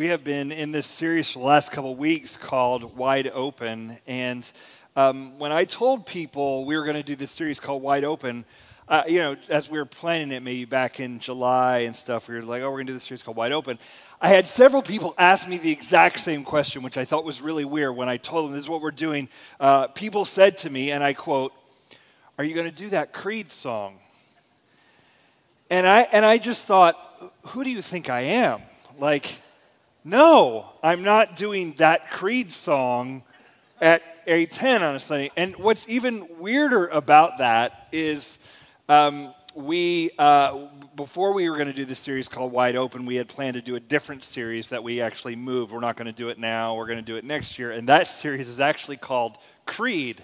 We have been in this series for the last couple weeks called Wide Open. And um, when I told people we were going to do this series called Wide Open, uh, you know, as we were planning it maybe back in July and stuff, we were like, oh, we're going to do this series called Wide Open. I had several people ask me the exact same question, which I thought was really weird when I told them this is what we're doing. Uh, people said to me, and I quote, Are you going to do that Creed song? And I, and I just thought, Who do you think I am? Like, no, I'm not doing that Creed song at A10 on a Sunday. And what's even weirder about that is um, we, uh, before we were going to do this series called Wide Open, we had planned to do a different series that we actually moved. We're not going to do it now, we're going to do it next year. And that series is actually called Creed.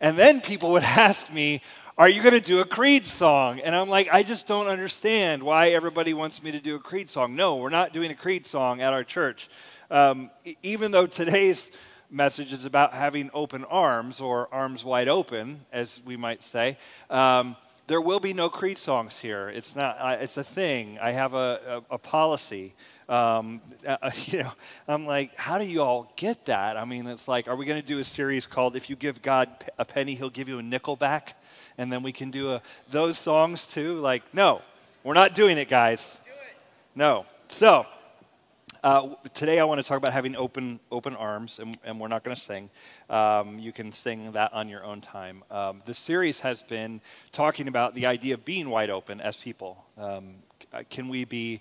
And then people would ask me, are you going to do a Creed song? And I'm like, I just don't understand why everybody wants me to do a Creed song. No, we're not doing a Creed song at our church. Um, even though today's message is about having open arms, or arms wide open, as we might say. Um, there will be no creed songs here. It's not. it's a thing. I have a, a, a policy. Um, uh, you know, I'm like, how do you all get that? I mean, it's like, are we going to do a series called "If You Give God a Penny, He'll Give You a Nickel Back," and then we can do a, those songs too? Like, no, we're not doing it, guys. No. So. Uh, today, I want to talk about having open, open arms, and, and we're not going to sing. Um, you can sing that on your own time. Um, the series has been talking about the idea of being wide open as people. Um, uh, can we be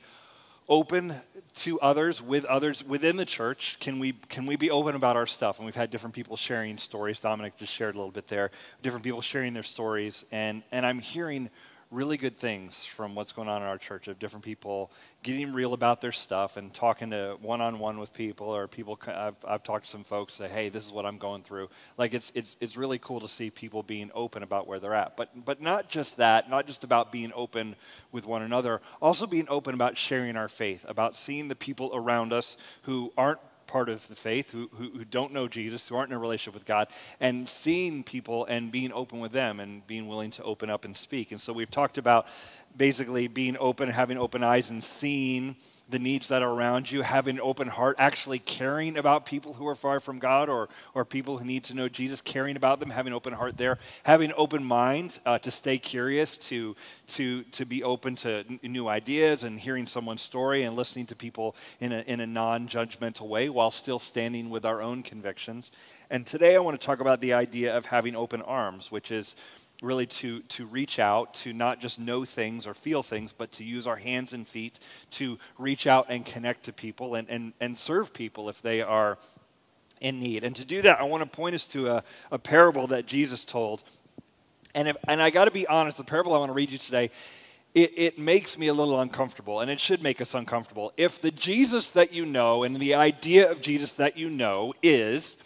open to others, with others within the church? Can we, can we be open about our stuff? And we've had different people sharing stories. Dominic just shared a little bit there. Different people sharing their stories. And, and I'm hearing really good things from what's going on in our church of different people getting real about their stuff and talking to one-on-one with people or people I've, I've talked to some folks say hey this is what i'm going through. Like it's, it's, it's really cool to see people being open about where they're at but, but not just that not just about being open with one another also being open about sharing our faith about seeing the people around us who aren't part of the faith, who, who, who, don't know Jesus, who aren't in a relationship with God, and seeing people and being open with them and being willing to open up and speak. And so we've talked about basically being open, having open eyes, and seeing the needs that are around you, having an open heart, actually caring about people who are far from God or, or people who need to know Jesus, caring about them, having an open heart there, having an open mind uh, to stay curious, to, to, to be open to n- new ideas and hearing someone's story and listening to people in a, in a non judgmental way while still standing with our own convictions. And today I want to talk about the idea of having open arms, which is really to, to reach out, to not just know things or feel things, but to use our hands and feet to reach out and connect to people and, and, and serve people if they are in need. And to do that, I want to point us to a, a parable that Jesus told. And, if, and I got to be honest, the parable I want to read you today, it, it makes me a little uncomfortable, and it should make us uncomfortable. If the Jesus that you know and the idea of Jesus that you know is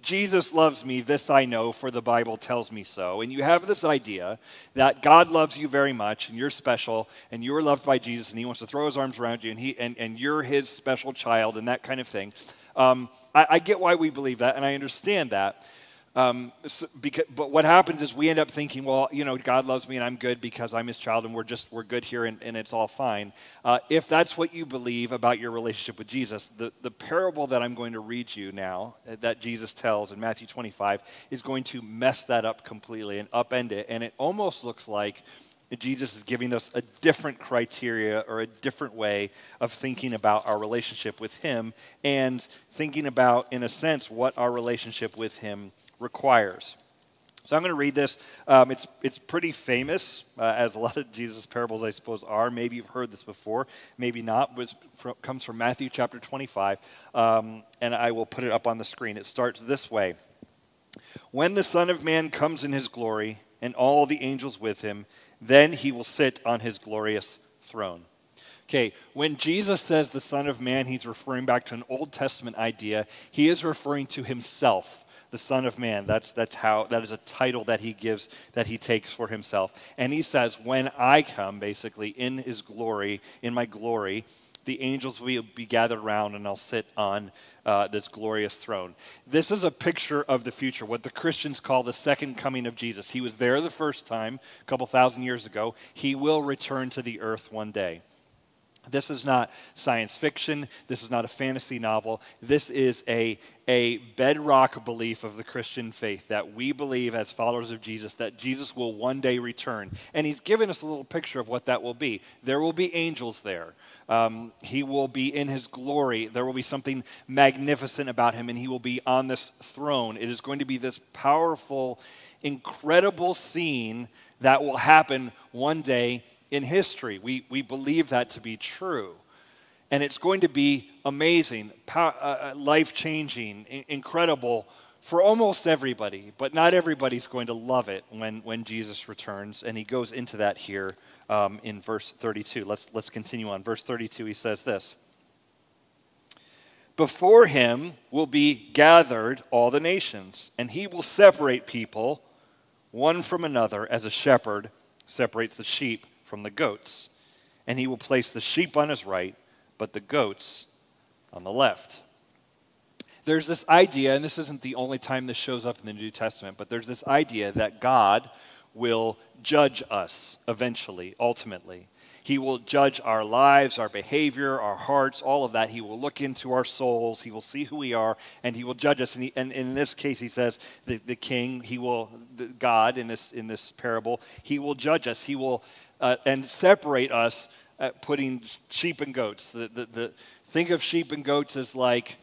Jesus loves me, this I know, for the Bible tells me so. And you have this idea that God loves you very much, and you're special, and you're loved by Jesus, and He wants to throw His arms around you, and, he, and, and you're His special child, and that kind of thing. Um, I, I get why we believe that, and I understand that. Um, so, because, but what happens is we end up thinking, well, you know, God loves me and I'm good because I'm His child and we're just we're good here and, and it's all fine. Uh, if that's what you believe about your relationship with Jesus, the, the parable that I'm going to read you now uh, that Jesus tells in Matthew 25 is going to mess that up completely and upend it, and it almost looks like Jesus is giving us a different criteria or a different way of thinking about our relationship with Him and thinking about, in a sense, what our relationship with Him requires. So I'm going to read this. Um, it's, it's pretty famous, uh, as a lot of Jesus' parables, I suppose, are. Maybe you've heard this before, maybe not. It comes from Matthew chapter 25, um, and I will put it up on the screen. It starts this way When the Son of Man comes in his glory, and all the angels with him, then he will sit on his glorious throne. Okay, when Jesus says the Son of Man, he's referring back to an Old Testament idea. He is referring to himself, the Son of Man. That's, that's how, that is a title that he gives, that he takes for himself. And he says, When I come, basically, in his glory, in my glory, the angels will be gathered around and I'll sit on uh, this glorious throne. This is a picture of the future, what the Christians call the second coming of Jesus. He was there the first time, a couple thousand years ago. He will return to the earth one day. This is not science fiction. This is not a fantasy novel. This is a, a bedrock belief of the Christian faith that we believe as followers of Jesus that Jesus will one day return. And he's given us a little picture of what that will be. There will be angels there. Um, he will be in his glory. There will be something magnificent about him, and he will be on this throne. It is going to be this powerful, incredible scene that will happen one day in history. We, we believe that to be true. And it's going to be amazing, uh, uh life changing, incredible for almost everybody, but not everybody's going to love it when, when Jesus returns. And he goes into that here um, in verse 32. Let's, let's continue on. Verse 32, he says this Before him will be gathered all the nations, and he will separate people one from another as a shepherd separates the sheep from the goats. And he will place the sheep on his right, but the goats on the left. There's this idea, and this isn't the only time this shows up in the New Testament, but there's this idea that God will judge us eventually, ultimately. He will judge our lives, our behavior, our hearts, all of that. He will look into our souls. He will see who we are, and he will judge us. And, he, and in this case, he says the, the king, he will, God in this, in this parable, he will judge us. He will uh, and separate us, uh, putting sheep and goats. The, the, the, think of sheep and goats as like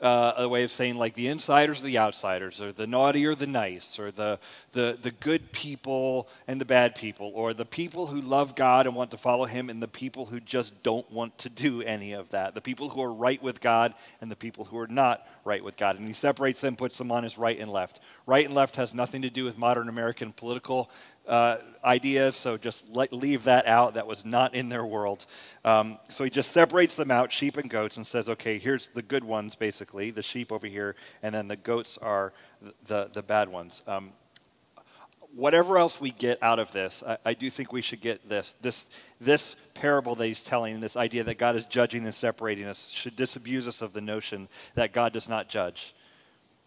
uh, a way of saying like the insiders, or the outsiders, or the naughty or the nice, or the, the, the good people and the bad people, or the people who love God and want to follow Him, and the people who just don't want to do any of that. The people who are right with God and the people who are not right with God. And He separates them, puts them on His right and left. Right and left has nothing to do with modern American political uh, ideas, so just let, leave that out. That was not in their world. Um, so he just separates them out, sheep and goats, and says, okay, here's the good ones, basically, the sheep over here, and then the goats are the, the, the bad ones. Um, whatever else we get out of this, I, I, do think we should get this. This, this parable that he's telling, this idea that God is judging and separating us, should disabuse us of the notion that God does not judge.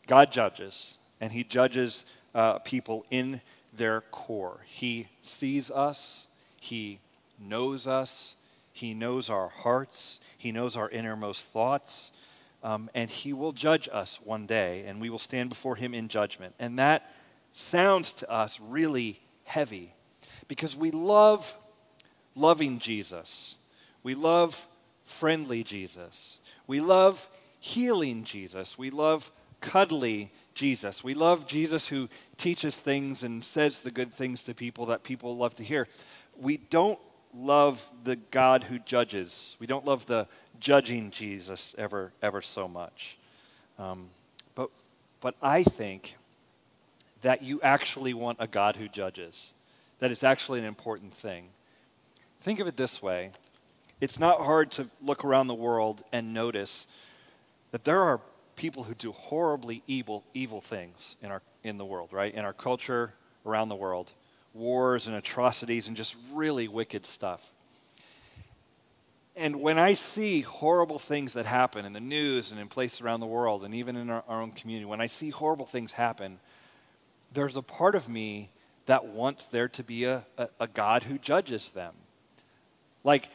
God judges, and he judges uh, people in their core. He sees us, He knows us, He knows our hearts, He knows our innermost thoughts, um, and He will judge us one day, and we will stand before Him in judgment. And that sounds to us really heavy because we love loving Jesus, we love friendly Jesus, we love healing Jesus, we love cuddly Jesus. We love Jesus who teaches things and says the good things to people that people love to hear. We don't love the God who judges. We don't love the judging Jesus ever, ever so much. Um, but, but I think that you actually want a God who judges, that it's actually an important thing. Think of it this way it's not hard to look around the world and notice that there are people who do horribly evil, evil things in, our, in the world, right? In our culture, around the world. Wars and atrocities and just really wicked stuff. And when I see horrible things that happen in the news and in places around the world and even in our, our own community, when I see horrible things happen, there's a part of me that wants there to be a, a, a God who judges them. Like,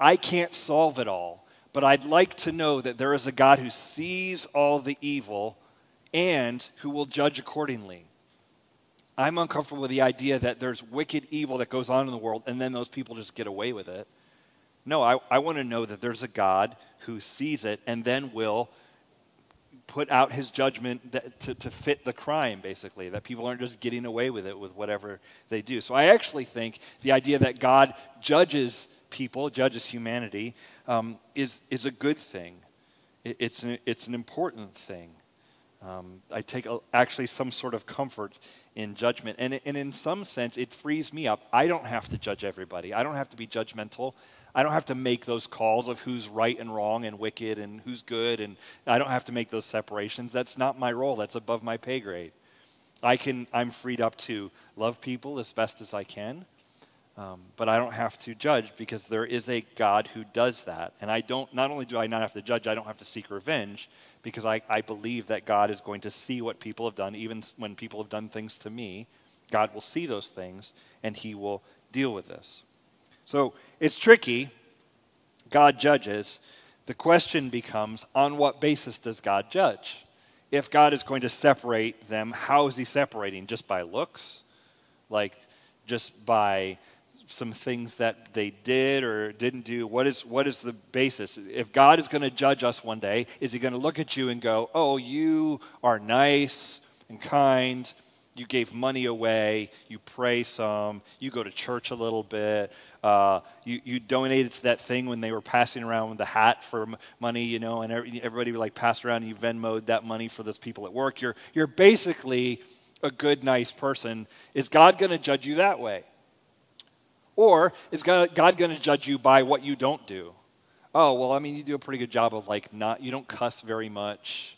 I can't solve it all but I'd like to know that there is a God who sees all the evil and who will judge accordingly. I'm uncomfortable with the idea that there's wicked evil that goes on in the world and then those people just get away with it. No, I, I want to know that there's a God who sees it and then will put out his judgment that, to, to fit the crime, basically, that people aren't just getting away with it with whatever they do. So I actually think the idea that God judges people, judges humanity, um, is, is a good thing. It, it's, an, it's an important thing. Um, I take a, actually some sort of comfort in judgment. And, and in some sense, it frees me up. I don't have to judge everybody, I don't have to be judgmental. I don't have to make those calls of who's right and wrong and wicked and who's good. And I don't have to make those separations. That's not my role. That's above my pay grade. I can, I'm freed up to love people as best as I can. Um, but I don't have to judge because there is a God who does that. And I don't, not only do I not have to judge, I don't have to seek revenge because I, I believe that God is going to see what people have done, even when people have done things to me. God will see those things and he will deal with this. So it's tricky. God judges. The question becomes on what basis does God judge? If God is going to separate them, how is he separating? Just by looks? Like just by some things that they did or didn't do? What is, what is the basis? If God is going to judge us one day, is he going to look at you and go, oh, you are nice and kind, you gave money away, you pray some, you go to church a little bit, uh, you, you donated to that thing when they were passing around the hat for money, you know, and everybody would like pass around and you Venmoed that money for those people at work. You're, you're basically a good, nice person. Is God going to judge you that way? Or is God, going to judge you by what you don't do? Oh, well, I mean, you do a pretty good job of like not, you don't cuss very much.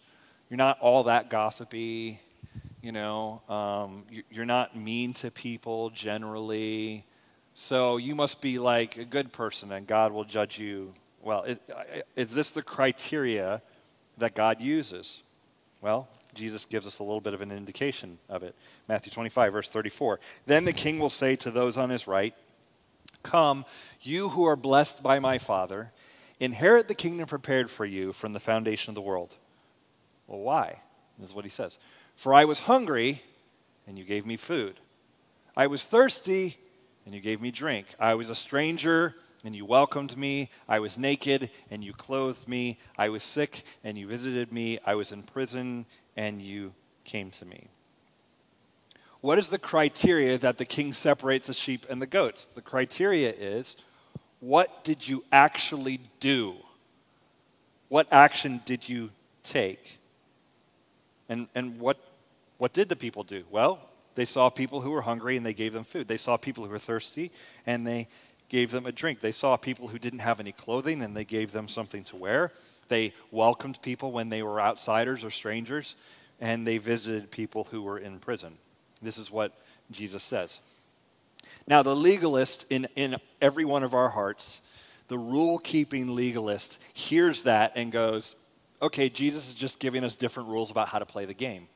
You're not all that gossipy. You know, um, you're not mean to people generally. So you must be like a good person and God will judge you. Well, is this the criteria that God uses? Well, Jesus gives us a little bit of an indication of it. Matthew 25, verse 34. Then the king will say to those on his right, Come, you who are blessed by my Father, inherit the kingdom prepared for you from the foundation of the world. Well, why? This is what he says. For I was hungry, and you gave me food. I was thirsty, and you gave me drink. I was a stranger, and you welcomed me. I was naked, and you clothed me. I was sick, and you visited me. I was in prison, and you came to me. What is the criteria that the king separates the sheep and the goats? The criteria is what did you actually do? What action did you take? And, and what, what did the people do? Well, they saw people who were hungry and they gave them food. They saw people who were thirsty and they gave them a drink. They saw people who didn't have any clothing and they gave them something to wear. They welcomed people when they were outsiders or strangers and they visited people who were in prison. This is what Jesus says. Now, the legalist in, in every one of our hearts, the rule keeping legalist, hears that and goes, okay, Jesus is just giving us different rules about how to play the game.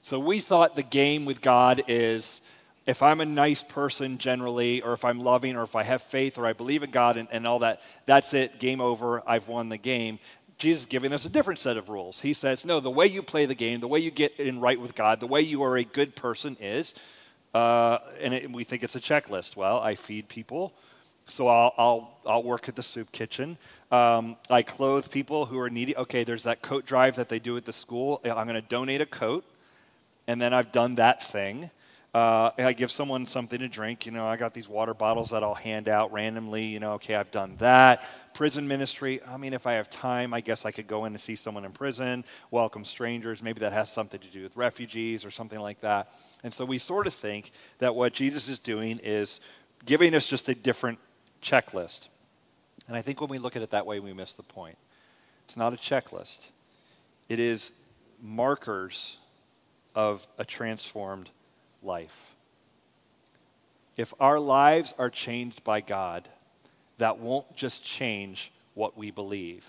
So we thought the game with God is if I'm a nice person generally, or if I'm loving, or if I have faith, or I believe in God and, and all that, that's it, game over, I've won the game. Jesus is giving us a different set of rules. He says, no, the way you play the game, the way you get in right with God, the way you are a good person is, uh, and it, we think it's a checklist. Well, I feed people, so I'll, I'll, I'll work at the soup kitchen. Um, I clothe people who are needy. Okay, there's that coat drive that they do at the school. I'm going to donate a coat, and then I've done that thing. Uh, I give someone something to drink. You know, I got these water bottles that I'll hand out randomly. You know, okay, I've done that. Prison ministry. I mean, if I have time, I guess I could go in and see someone in prison, welcome strangers. Maybe that has something to do with refugees or something like that. And so we sort of think that what Jesus is doing is giving us just a different checklist. And I think when we look at it that way, we miss the point. It's not a checklist, it is markers of a transformed life. If our lives are changed by God, that won't just change what we believe.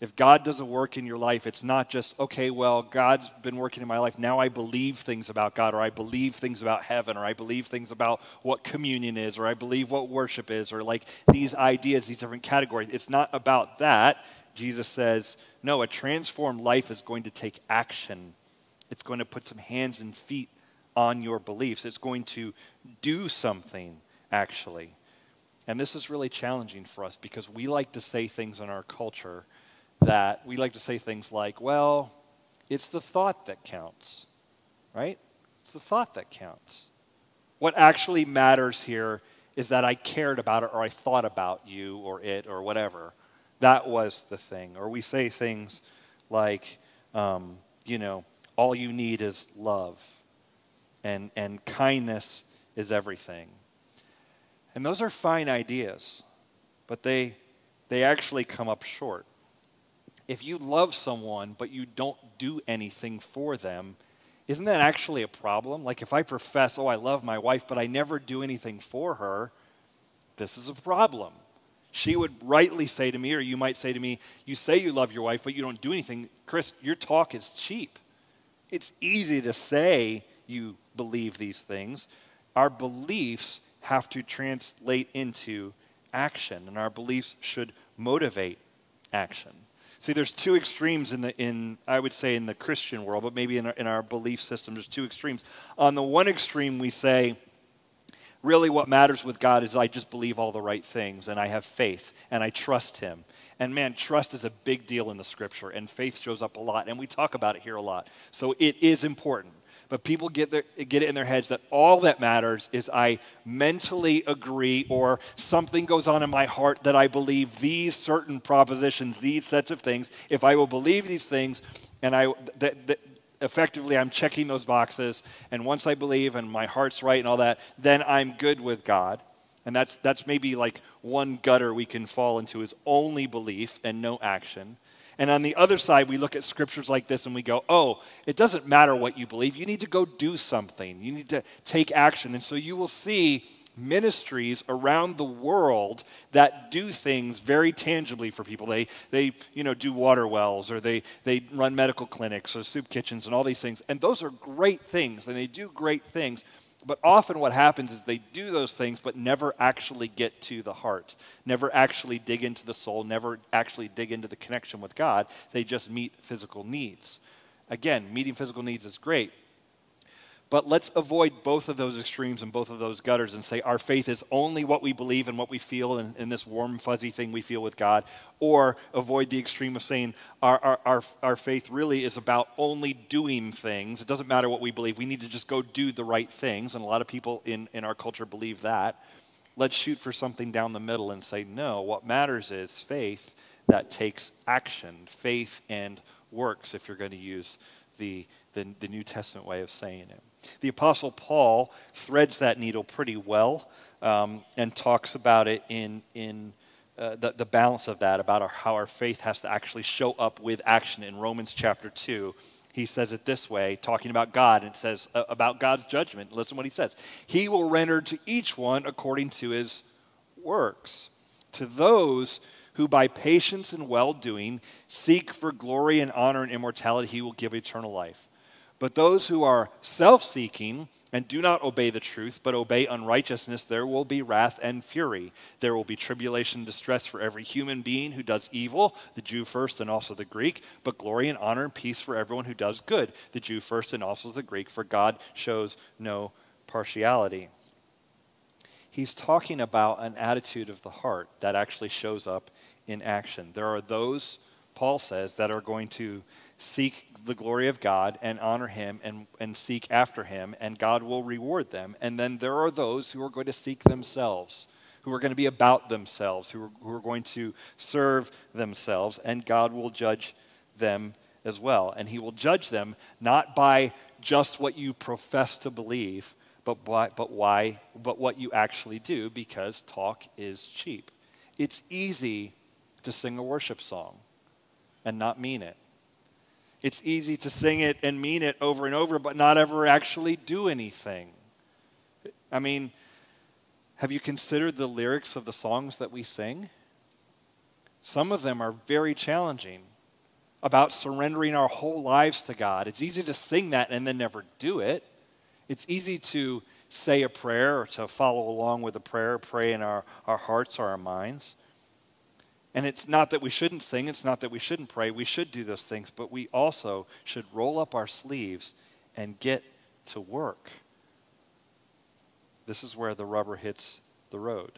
If God does a work in your life, it's not just, okay, well, God's been working in my life. Now I believe things about God, or I believe things about heaven, or I believe things about what communion is, or I believe what worship is, or like these ideas, these different categories. It's not about that. Jesus says, no, a transformed life is going to take action. It's going to put some hands and feet on your beliefs. It's going to do something, actually. And this is really challenging for us because we like to say things in our culture that we like to say things like, well, it's the thought that counts, right? It's the thought that counts. What actually matters here is that I cared about it or I thought about you or it or whatever. That was the thing. Or we say things like, um, you know, all you need is love and, and kindness is everything. And those are fine ideas, but they, they actually come up short. If you love someone, but you don't do anything for them, isn't that actually a problem? Like if I profess, oh, I love my wife, but I never do anything for her, this is a problem. She would rightly say to me, or you might say to me, You say you love your wife, but you don't do anything. Chris, your talk is cheap. It's easy to say you believe these things. Our beliefs have to translate into action, and our beliefs should motivate action. See, there's two extremes in the in I would say in the Christian world, but maybe in our, in our belief system, there's two extremes. On the one extreme, we say, really, what matters with God is I just believe all the right things, and I have faith, and I trust Him. And man, trust is a big deal in the Scripture, and faith shows up a lot, and we talk about it here a lot. So it is important. But people get, their, get it in their heads that all that matters is I mentally agree or something goes on in my heart that I believe these certain propositions, these sets of things. If I will believe these things and I, that, that, effectively I'm checking those boxes, and once I believe and my heart's right and all that, then I'm good with God. And that's, that's maybe like one gutter we can fall into is only belief and no action. And on the other side, we look at scriptures like this and we go, oh, it doesn't matter what you believe. You need to go do something, you need to take action. And so you will see ministries around the world that do things very tangibly for people. They, they you know, do water wells or they, they run medical clinics or soup kitchens and all these things. And those are great things and they do great things. But often what happens is they do those things but never actually get to the heart, never actually dig into the soul, never actually dig into the connection with God. They just meet physical needs. Again, meeting physical needs is great, but let's avoid both of those extremes and both of those gutters and say our faith is only what we believe and what we feel in, in this warm, fuzzy thing we feel with God. Or avoid the extreme of saying our, our, our, our faith really is about only doing things. It doesn't matter what we believe. We need to just go do the right things. And a lot of people in, in our culture believe that. Let's shoot for something down the middle and say, no, what matters is faith that takes action, faith and works, if you're going to use the, the, the New Testament way of saying it. The Apostle Paul threads that needle pretty well um, and talks about it in, in uh, the, the balance of that, about our, how our faith has to actually show up with action in Romans chapter 2. He says it this way, talking about God, and it says uh, about God's judgment. Listen what he says. He will render to each one according to his works. To those who by patience and well doing seek for glory and honor and immortality, he will give eternal life. But those who are self seeking and do not obey the truth, but obey unrighteousness, there will be wrath and fury. There will be tribulation and distress for every human being who does evil, the Jew first and also the Greek, but glory and honor and peace for everyone who does good, the Jew first and also the Greek, for God shows no partiality. He's talking about an attitude of the heart that actually shows up in action. There are those, Paul says, that are going to seek the glory of God and honor Him and, and seek after Him, and God will reward them. And then there are those who are going to seek themselves, who are going to be about themselves, who are, who are going to serve themselves, and God will judge them as well. And He will judge them not by just what you profess to believe, but, but, why, but what you actually do, because talk is cheap. It's easy to sing a worship song and not mean it. It's easy to sing it and mean it over and over, but not ever actually do anything. I mean, have you considered the lyrics of the songs that we sing? Some of them are very challenging about surrendering our whole lives to God. It's easy to sing that and then never do it. It's easy to say a prayer or to follow along with a prayer, pray in our, our hearts or our minds. And it's not that we shouldn't sing, it's not that we shouldn't pray. We should do those things, but we also should roll up our sleeves and get to work. This is where the rubber hits the road.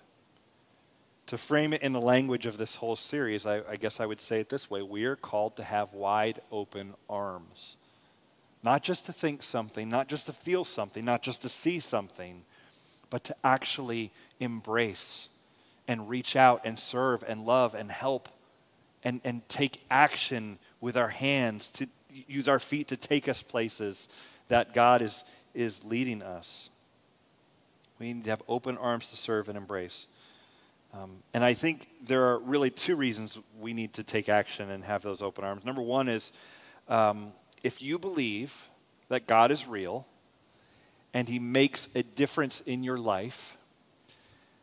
To frame it in the language of this whole series, I, I guess I would say it this way we are called to have wide open arms. Not just to think something, not just to feel something, not just to see something, but to actually embrace and reach out and serve and love and help and, and take action with our hands, to use our feet to take us places that God is, is leading us. We need to have open arms to serve and embrace. Um, and I think there are really two reasons we need to take action and have those open arms. Number one is um, if you believe that God is real and He makes a difference in your life,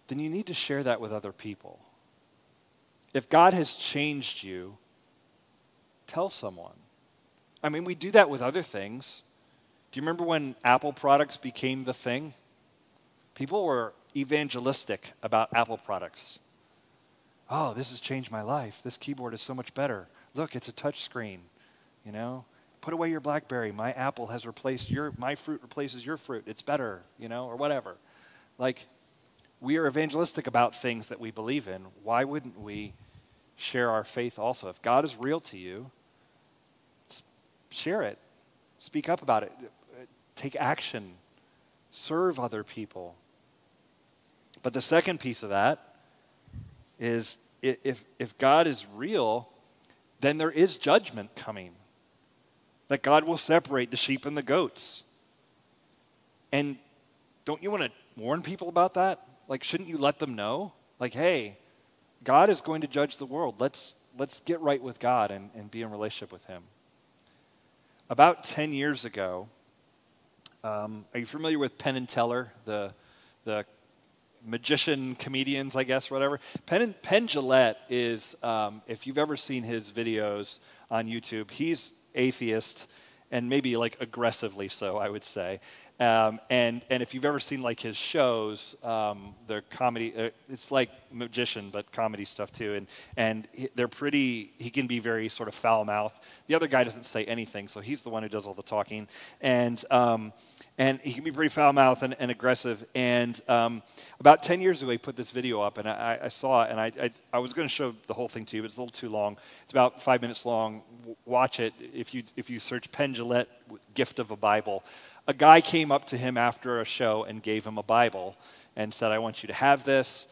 then you need to share that with other people. If God has changed you, tell someone. I mean, we do that with other things. Do you remember when Apple products became the thing? People were evangelistic about Apple products. Oh, this has changed my life. This keyboard is so much better. Look, it's a touch screen. You know, put away your BlackBerry. My Apple has replaced your, my fruit replaces your fruit. It's better, you know, or whatever. Like, we are evangelistic about things that we believe in. Why wouldn't we share our faith also? If God is real to you, share it. Speak up about it. Take action. Serve other people. But the second piece of that is if, if God is real, then there is judgment coming. That God will separate the sheep and the goats. And don't you want to warn people about that? Like, shouldn't you let them know? Like, hey, God is going to judge the world. Let's, let's get right with God and, and be in relationship with Him. About 10 years ago, um, are you familiar with Penn and Teller, the, the magician comedians, I guess, whatever? Penn, Penn Jillette is, um, if you've ever seen his videos on YouTube, he's atheist and maybe like aggressively so, I would say. Um, and and if you've ever seen like his shows, um, comedy. Uh, it's like magician, but comedy stuff too. And and they're pretty. He can be very sort of foul mouthed. The other guy doesn't say anything, so he's the one who does all the talking. And um, and he can be pretty foul mouthed and, and, aggressive. And um, about 10 years ago, he put this video up, and I, I saw it, and I, I, I was going to show the whole thing to you, but it's a little too long. It's about five minutes long. Watch it if you, if you search Penn Jillette, Gift of a Bible. A guy came up to him after a show and gave him a Bible and said, I want you to have this.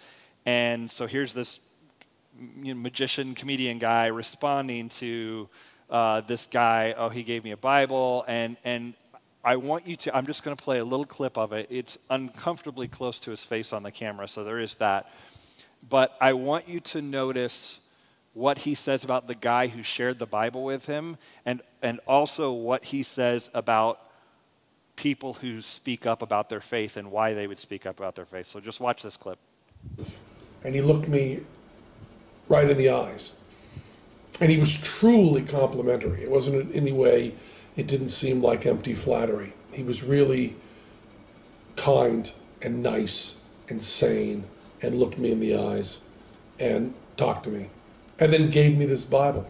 And so here's this you know, magician, comedian guy responding to uh, this guy, oh, he gave me a Bible. And, and I want you to, I'm just going to play a little clip of it. It's uncomfortably close to his face on the camera, so there is that. But I want you to notice what he says about the guy who shared the Bible with him, and, and also what he says about people who speak up about their faith and why they would speak up about their faith. So just watch this clip. And he looked me right in the eyes. And he was truly complimentary. It wasn't in any way it didn't seem like empty flattery. He was really kind and nice and sane and looked me in the eyes and talked to me and then gave me this Bible.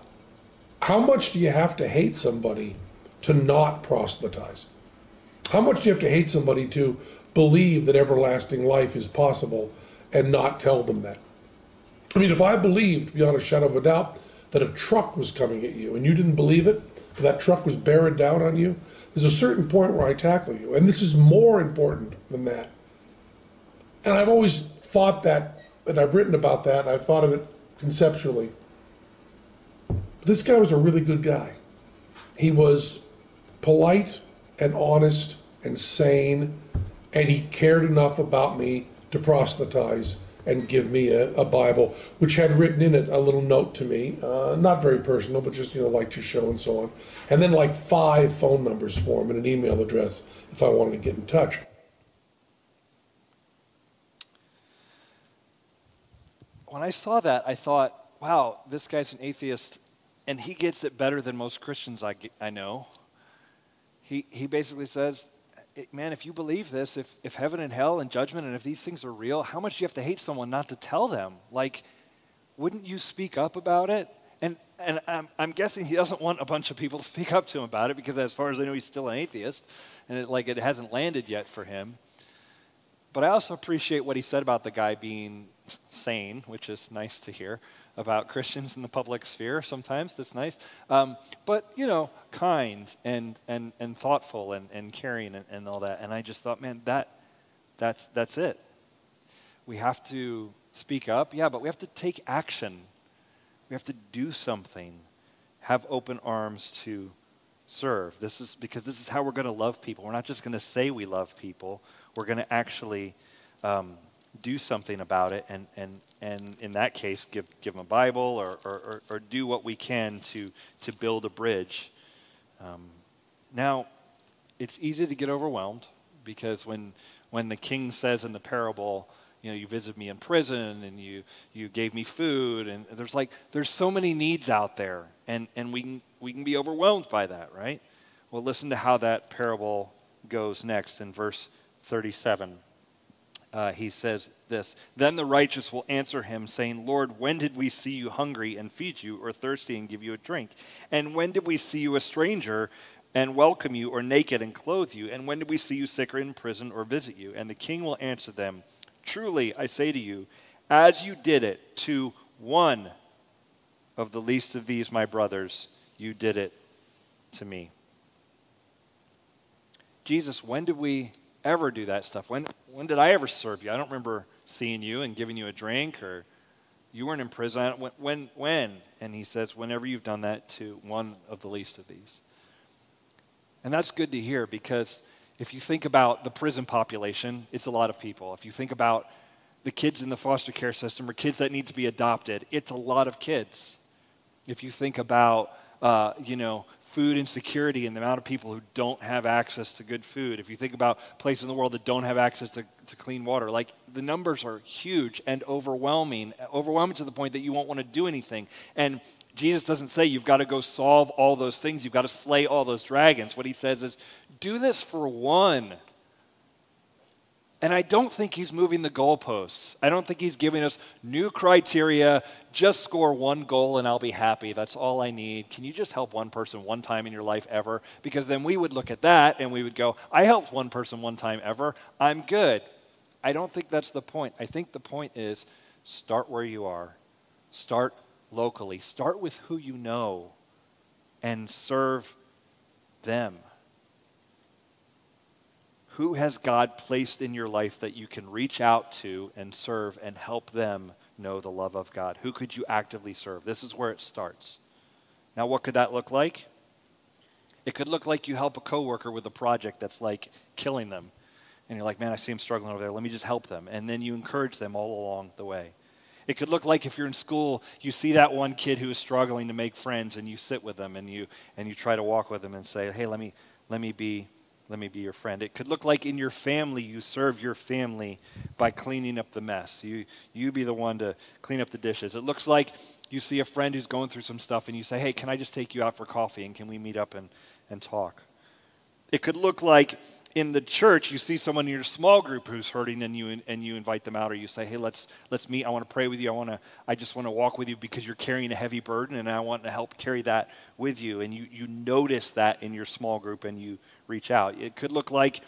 how much do you have to hate somebody to not proselytize? How much do you have to hate somebody to believe that everlasting life is possible and not tell them that? I mean, if I believed beyond a shadow of a doubt that a truck was coming at you and you didn't believe it, that truck was bearing down on you, there's a certain point where I tackle you. And this is more important than that. And I've always thought that, and I've written about that, and I've thought of it conceptually. This guy was a really good guy. He was polite and honest and sane, and he cared enough about me to proselytize and give me a, a, Bible, which had written in it a little note to me, uh, not very personal, but just, you know, like your show and so on. And then like five phone numbers for him and an email address if I wanted to get in touch. When I saw that, I thought, wow, this guy's an atheist, and he gets it better than most Christians I, I know. He, he basically says, man, if you believe this, if, if heaven and hell and judgment and if these things are real, how much do you have to hate someone not to tell them? Like, wouldn't you speak up about it? And, and I'm, I'm guessing he doesn't want a bunch of people to speak up to him about it because, as far as I know, he's still an atheist and it, like it hasn't landed yet for him. but I also appreciate what he said about the guy being sane, which is nice to hear about Christians in the public sphere sometimes. That's nice. Um, but, you know, kind and, and, and thoughtful and, and caring and, and all that. And I just thought, man, that, that's, that's it. We have to speak up, yeah, but we have to take action. We have to do something, have open arms to serve. This is because this is how we're going to love people. We're not just going to say we love people, we're going to actually um, do something about it, and, and, and in that case, give, give them a Bible or, or, or, do what we can to, to build a bridge. Um, now, it's easy to get overwhelmed because when, when the king says in the parable, you know, you visited me in prison and you, you gave me food, and there's like, there's so many needs out there, and, and we, can, we can be overwhelmed by that, right? Well, listen to how that parable goes next in verse 37 uh, he says this Then the righteous will answer him, saying, Lord, when did we see you hungry and feed you, or thirsty and give you a drink? And when did we see you a stranger and welcome you, or naked and clothe you? And when did we see you sick or in prison or visit you? And the king will answer them, Truly, I say to you, as you did it to one of the least of these, my brothers, you did it to me. Jesus, when did we ever do that stuff. When, when did I ever serve you? I don't remember seeing you and giving you a drink or you weren't in prison. When, when, when? And he says, whenever you've done that to one of the least of these. And that's good to hear because if you think about the prison population, it's a lot of people. If you think about the kids in the foster care system or kids that need to be adopted, it's a lot of kids. If you think about, uh, you know, food insecurity and the amount of people who don't have access to good food. If you think about places in the world that don't have access to, to clean water, like the numbers are huge and overwhelming, overwhelming to the point that you won't want to do anything. And Jesus doesn't say you've got to go solve all those things, you've got to slay all those dragons. What he says is, do this for one. And I don't think he's moving the goalposts. I don't think he's giving us new criteria. Just score one goal and I'll be happy. That's all I need. Can you just help one person one time in your life ever? Because then we would look at that and we would go, I helped one person one time ever. I'm good. I don't think that's the point. I think the point is start where you are, start locally, start with who you know, and serve them. Who has God placed in your life that you can reach out to and serve and help them know the love of God? Who could you actively serve? This is where it starts. Now, what could that look like? It could look like you help a coworker with a project that's like killing them. And you're like, man, I see him struggling over there. Let me just help them. And then you encourage them all along the way. It could look like if you're in school, you see that one kid who is struggling to make friends and you sit with them and you, and you try to walk with them and say, hey, let me, let me be let me be your friend. It could look like in your family, you serve your family by cleaning up the mess. You, you be the one to clean up the dishes. It looks like you see a friend who's going through some stuff and you say, hey, can I just take you out for coffee and can we meet up and, and talk? It could look like in the church you see someone in your small group who's hurting and you and you invite them out or you say hey let's let's meet i want to pray with you i want to i just want to walk with you because you're carrying a heavy burden and i want to help carry that with you and you you notice that in your small group and you reach out. It could look like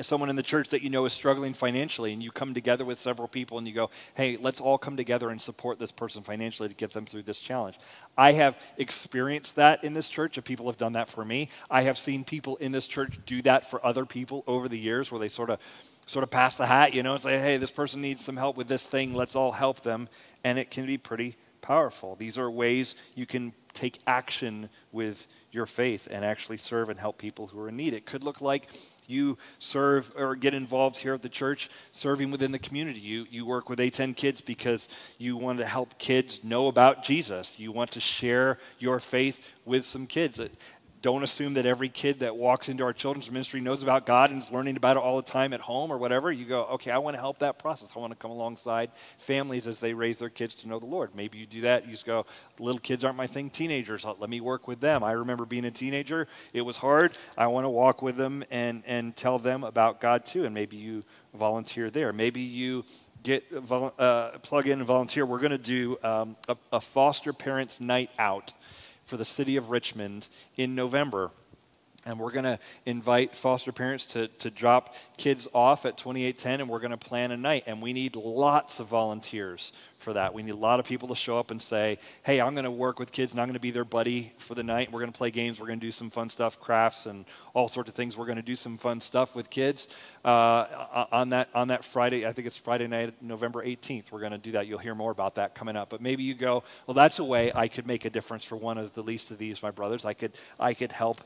someone in the church that you know is struggling financially and you come together with several people and you go hey let's all come together and support this person financially to get them through this challenge. I have experienced that in this church if people have done that for me. I have seen people in this church do that for other people over the years where they sort of sort of pass the hat you know and say hey this person needs some help with this thing. Let's all help them. And it can be pretty powerful. These are ways you can take action with your faith and actually serve and help people who are in need. It could look like you serve or get involved here at the church serving within the community. You, you work with A10 kids because you want to help kids know about Jesus. You want to share your faith with some kids don't assume that every kid that walks into our children's ministry knows about God and is learning about it all the time at home or whatever. You go, okay, I want to help that process. I want to come alongside families as they raise their kids to know the Lord. Maybe you do that. You just go, little kids aren't my thing. Teenagers, let me work with them. I remember being a teenager. It was hard. I want to walk with them and, and tell them about God too. And maybe you volunteer there. Maybe you get uh, plug in and volunteer. We're going to do um, a, a foster parents night out for the city of Richmond in November. And we're going to invite foster parents to, to drop kids off at 2810, and we're going to plan a night. And we need lots of volunteers for that. We need a lot of people to show up and say, hey, I'm going to work with kids and I'm going to be their buddy for the night. We're going to play games. We're going to do some fun stuff, crafts, and all sorts of things. We're going to do some fun stuff with kids uh, on, that, on that Friday. I think it's Friday night, November 18th. We're going to do that. You'll hear more about that coming up. But maybe you go, well, that's a way I could make a difference for one of the least of these, my brothers. I could, I could help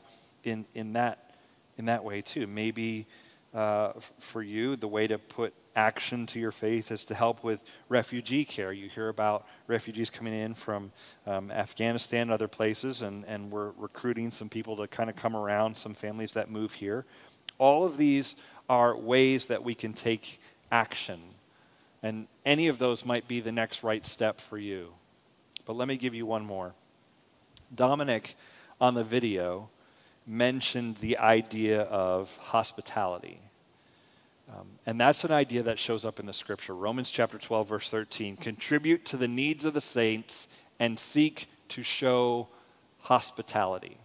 in, in, that, in that way too. Maybe uh, for you, the way to put action to your faith is to help with refugee care. You hear about refugees coming in from um, Afghanistan and other places, and, and we're recruiting some people to kind of come around, some families that move here. All of these are ways that we can take action. And any of those might be the next right step for you. But let me give you one more. Dominic on the video mentioned the idea of hospitality. Um, and that's an idea that shows up in the scripture. Romans chapter 12, verse 13. Contribute to the needs of the saints and seek to show hospitality.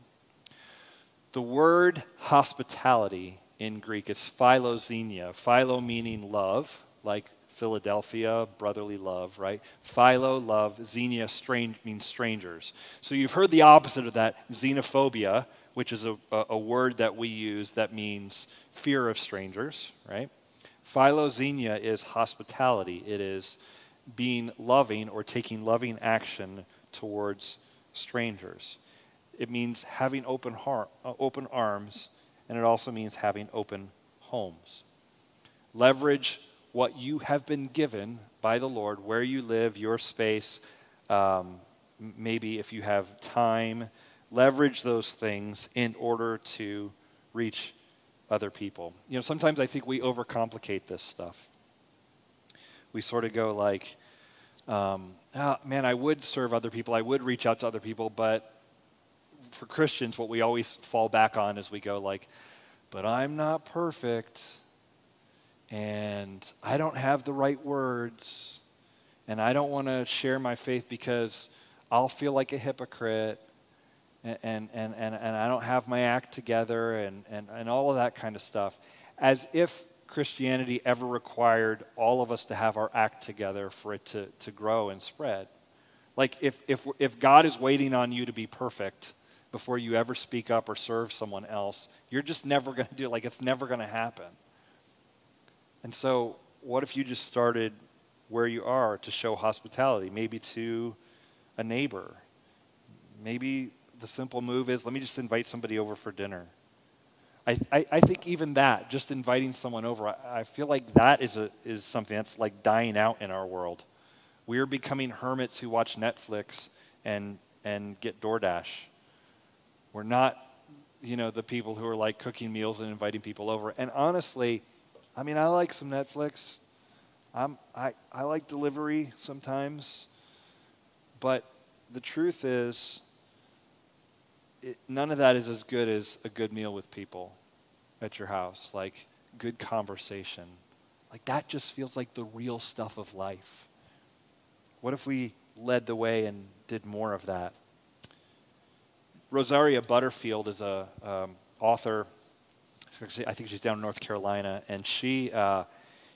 The word hospitality in Greek is philoxenia. Philo meaning love, like Philadelphia, brotherly love, right? Philo, love. Xenia, strange, means strangers. So you've heard the opposite of that, xenophobia, which is a, a word that we use that means fear of strangers, right? Philoxenia is hospitality. It is being loving or taking loving action towards strangers. It means having open, heart, uh, open arms, and it also means having open homes. Leverage what you have been given by the Lord, where you live, your space, um, maybe if you have time, leverage those things in order to reach other people. You know, sometimes I think we overcomplicate this stuff. We sort of go like, um, oh, man, I would serve other people, I would reach out to other people, but for Christians, what we always fall back on is we go like, but I'm not perfect, and I don't have the right words, and I don't want to share my faith because I'll feel like a hypocrite, and, and, and, and I don't have my act together and, and, and all of that kind of stuff. As if Christianity ever required all of us to have our act together for it to, to grow and spread. Like, if, if, if God is waiting on you to be perfect before you ever speak up or serve someone else, you're just never going to do it. Like, it's never going to happen. And so, what if you just started where you are to show hospitality? Maybe to a neighbor, maybe the simple move is let me just invite somebody over for dinner. I, I, I think even that, just inviting someone over, I, I feel like that is, a, is something that's like dying out in our world. We are becoming hermits who watch Netflix and, and get DoorDash. We're not, you know, the people who are like cooking meals and inviting people over. And honestly, I mean, I like some Netflix. I'm, I, I like delivery sometimes. But the truth is, it, none of that is as good as a good meal with people at your house, like good conversation. Like that just feels like the real stuff of life. What if we led the way and did more of that? Rosaria Butterfield is a um, author. I think she's down in North Carolina, and she uh,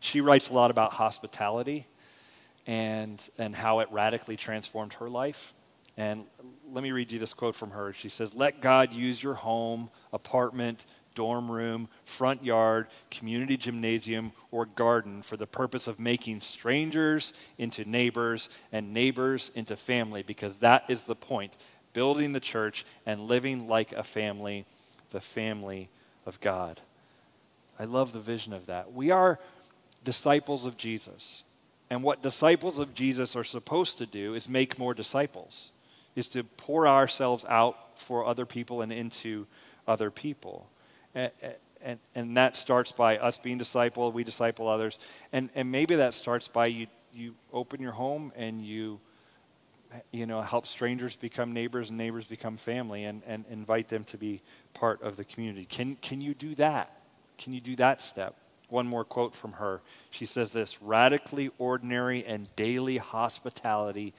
she writes a lot about hospitality and and how it radically transformed her life. And let me read you this quote from her. She says, Let God use your home, apartment, dorm room, front yard, community gymnasium, or garden for the purpose of making strangers into neighbors and neighbors into family, because that is the point building the church and living like a family, the family of God. I love the vision of that. We are disciples of Jesus. And what disciples of Jesus are supposed to do is make more disciples is to pour ourselves out for other people and into other people. And, and, and that starts by us being disciple, we disciple others. And, and maybe that starts by you, you open your home and you, you know, help strangers become neighbors and neighbors become family and, and invite them to be part of the community. Can, can you do that? Can you do that step? One more quote from her. She says this radically ordinary and daily hospitality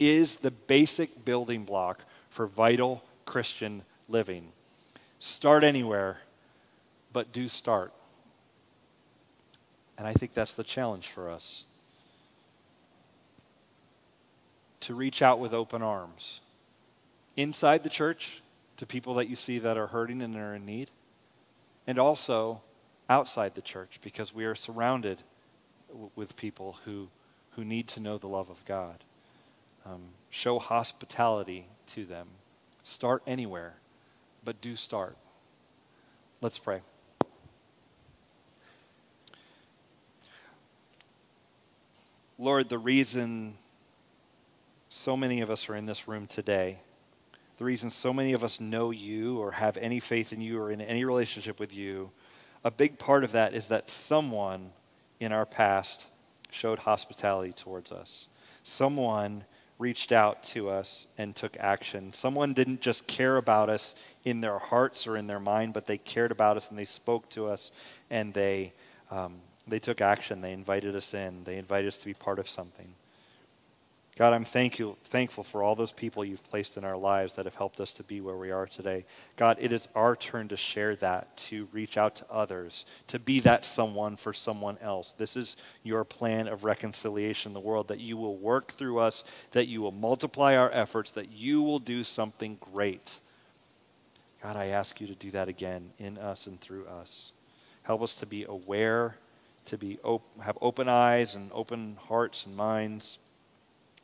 is the basic building block for vital Christian living. Start anywhere, but do start. And I think that's the challenge for us to reach out with open arms inside the church to people that you see that are hurting and are in need, and also outside the church because we are surrounded w- with people who, who need to know the love of God. Um, show hospitality to them. Start anywhere, but do start. Let's pray. Lord, the reason so many of us are in this room today, the reason so many of us know you or have any faith in you or in any relationship with you, a big part of that is that someone in our past showed hospitality towards us. Someone reached out to us and took action. Someone didn't just care about us in their hearts or in their mind, but they cared about us and they spoke to us and they, um, they took action. They invited us in, they invited us to be part of something. God, I'm thank you, thankful for all those people you've placed in our lives that have helped us to be where we are today. God, it is our turn to share that, to reach out to others, to be that someone for someone else. This is your plan of reconciliation in the world, that you will work through us, that you will multiply our efforts, that you will do something great. God, I ask you to do that again in us and through us. Help us to be aware, to be op- have open eyes and open hearts and minds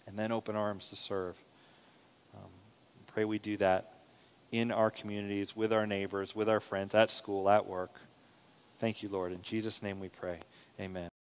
and then open arms to serve. Um, pray we do that in our communities, with our neighbors, with our friends, at school, at work. Thank you, Lord. In Jesus' name we pray. Amen.